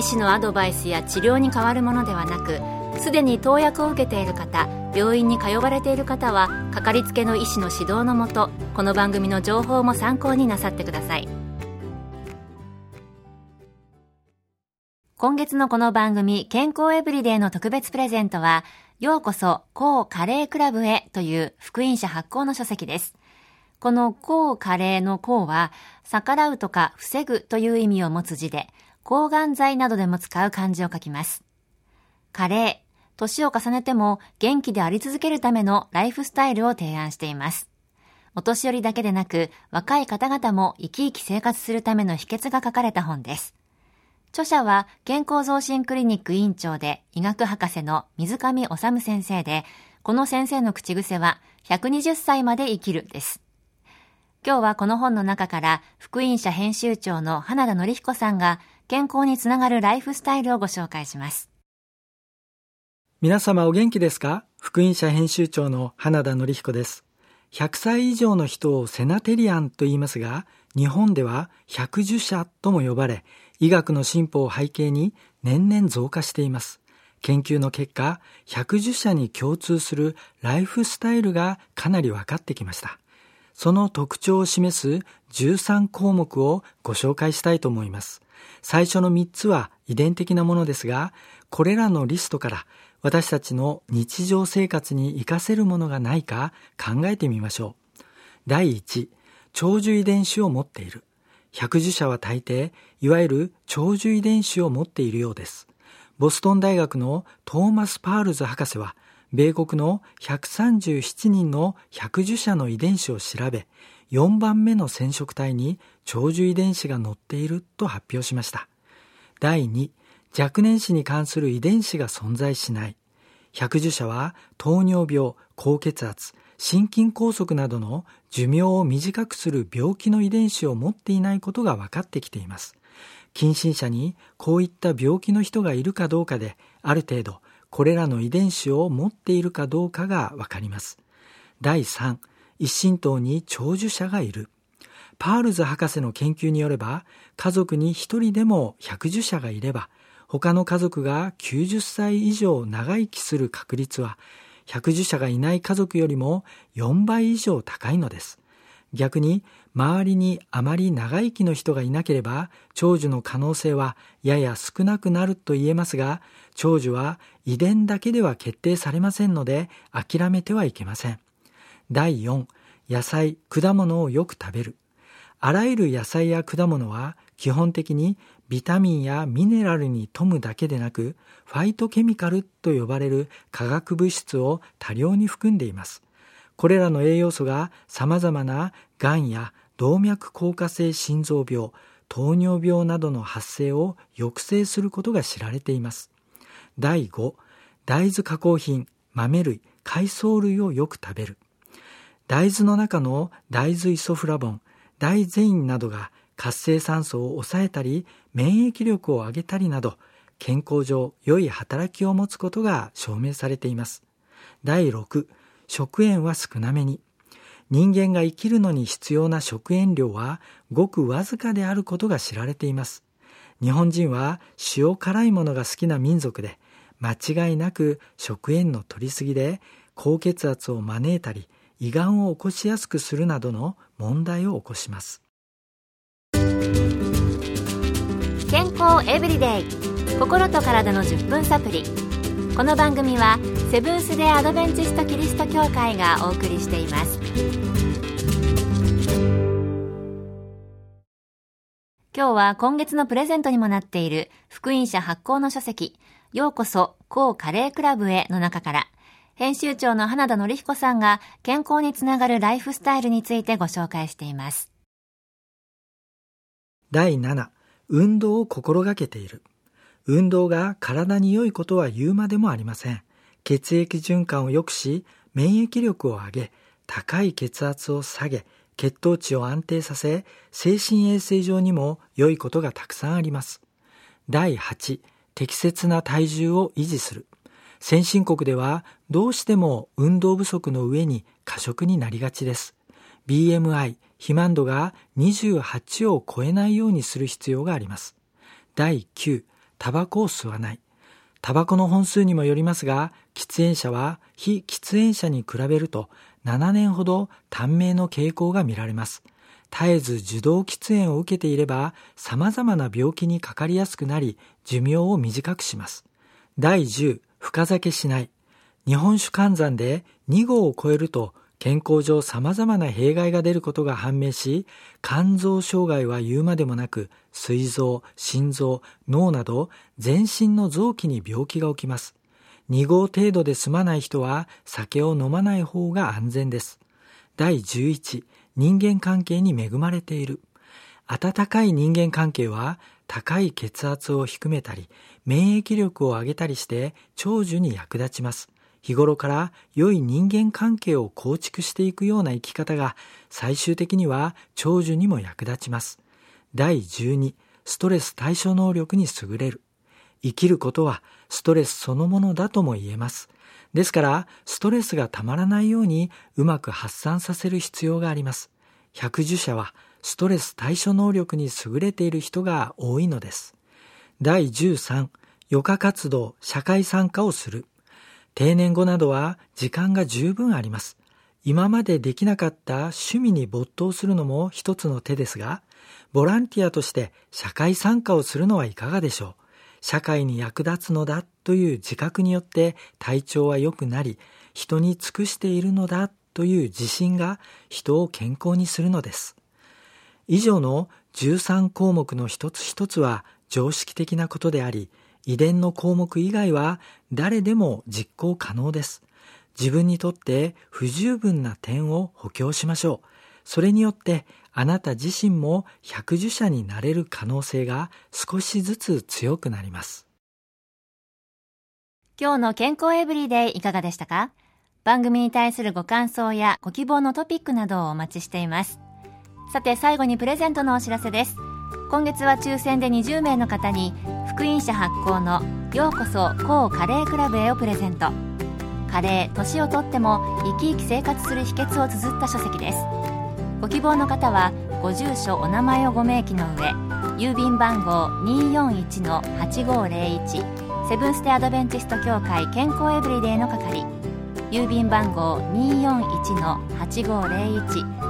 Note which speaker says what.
Speaker 1: 医師のアドバイスや治療に変わるものではなくすでに投薬を受けている方病院に通われている方はかかりつけの医師の指導のもとこの番組の情報も参考になさってください。今月のこの番組健康エブリデイの特別プレゼントはようこそ抗カレークラブへという福音社発行の書籍です。この抗カレーの抗は逆らうとか防ぐという意味を持つ字で抗がん剤などでも使う漢字を書きます。カレー、年を重ねても元気であり続けるためのライフスタイルを提案しています。お年寄りだけでなく、若い方々も生き生き生活するための秘訣が書かれた本です。著者は健康増進クリニック委員長で医学博士の水上治先生で、この先生の口癖は120歳まで生きるです。今日はこの本の中から福音社編集長の花田則彦さんが健康につながるライフスタイルをご紹介します。
Speaker 2: 皆様お元気ですか？福音社編集長の花田則彦です。100歳以上の人をセナテリアンと言いますが、日本では百樹者とも呼ばれ、医学の進歩を背景に年々増加しています。研究の結果、百樹者に共通するライフスタイルがかなり分かってきました。その特徴を示す13項目をご紹介したいと思います。最初の3つは遺伝的なものですが、これらのリストから私たちの日常生活に活かせるものがないか考えてみましょう。第1、長寿遺伝子を持っている。百樹者は大抵、いわゆる長寿遺伝子を持っているようです。ボストン大学のトーマス・パールズ博士は、米国の137人の百寿者の遺伝子を調べ、4番目の染色体に長寿遺伝子が載っていると発表しました。第2、若年死に関する遺伝子が存在しない。百寿者は糖尿病、高血圧、心筋梗塞などの寿命を短くする病気の遺伝子を持っていないことが分かってきています。近親者にこういった病気の人がいるかどうかで、ある程度これらの遺伝子を持っているかどうかがわかります。第3、一親等に長寿者がいる。パールズ博士の研究によれば、家族に一人でも百寿者がいれば、他の家族が90歳以上長生きする確率は、百寿者がいない家族よりも4倍以上高いのです。逆に、周りにあまり長生きの人がいなければ、長寿の可能性はやや少なくなると言えますが、長寿は遺伝だけでは決定されませんので、諦めてはいけません。第4、野菜、果物をよく食べる。あらゆる野菜や果物は基本的にビタミンやミネラルに富むだけでなく、ファイトケミカルと呼ばれる化学物質を多量に含んでいます。これらの栄養素が様々ながんや動脈硬化性心臓病、糖尿病などの発生を抑制することが知られています。第5、大豆加工品、豆類、海藻類をよく食べる。大豆の中の大豆イソフラボン、大ゼインなどが活性酸素を抑えたり、免疫力を上げたりなど、健康上良い働きを持つことが証明されています。第6、食塩は少なめに。人間が生きるのに必要な食塩量はごくわずかであることが知られています。日本人は塩辛いものが好きな民族で、間違いなく食塩の取りすぎで高血圧を招いたり、胃がんを起こしやすくするなどの問題を起こします。
Speaker 1: 健康エブリデイ。心と体の10分サプリこの番組はセブンス・デ・アドベンチスト・キリスト教会がお送りしています。今日は今月のプレゼントにもなっている福音社発行の書籍ようこそ高カレークラブへの中から。編集長の花田則彦さんが健康につながるライフスタイルについてご紹介しています。
Speaker 2: 第7、運動を心がけている。運動が体に良いことは言うまでもありません。血液循環を良くし、免疫力を上げ、高い血圧を下げ、血糖値を安定させ、精神衛生上にも良いことがたくさんあります。第8、適切な体重を維持する。先進国ではどうしても運動不足の上に過食になりがちです。BMI、肥満度が28を超えないようにする必要があります。第9、タバコを吸わない。タバコの本数にもよりますが、喫煙者は非喫煙者に比べると7年ほど短命の傾向が見られます。絶えず受動喫煙を受けていれば様々な病気にかかりやすくなり寿命を短くします。第10、深酒しない。日本酒換算で2合を超えると健康上様々な弊害が出ることが判明し、肝臓障害は言うまでもなく、膵臓、心臓、脳など全身の臓器に病気が起きます。2合程度で済まない人は酒を飲まない方が安全です。第11、人間関係に恵まれている。温かい人間関係は高い血圧を低めたり、免疫力を上げたりして長寿に役立ちます。日頃から良い人間関係を構築していくような生き方が最終的には長寿にも役立ちます。第12、ストレス対処能力に優れる。生きることはストレスそのものだとも言えます。ですから、ストレスがたまらないようにうまく発散させる必要があります。百獣者はストレス対処能力に優れている人が多いのです。第13、余暇活動、社会参加をする。定年後などは時間が十分あります。今までできなかった趣味に没頭するのも一つの手ですが、ボランティアとして社会参加をするのはいかがでしょう。社会に役立つのだという自覚によって体調は良くなり、人に尽くしているのだという自信が人を健康にするのです。以上の13項目の一つ一つは常識的なことであり、遺伝の項目以外は誰でも実行可能です。自分にとって不十分な点を補強しましょう。それによってあなた自身も百受者になれる可能性が少しずつ強くなります。
Speaker 1: 今日の健康エブリデイいかがでしたか？番組に対するご感想やご希望のトピックなどをお待ちしています。さて最後にプレゼントのお知らせです。今月は抽選で20名の方に福音社発行の「ようこそ高カレークラブへ」をプレゼントカレー年をとっても生き生き生活する秘訣を綴った書籍ですご希望の方はご住所お名前をご明記の上郵便番号241-8501セブンステ・アドベンチスト協会健康エブリデイの係郵便番号241-8501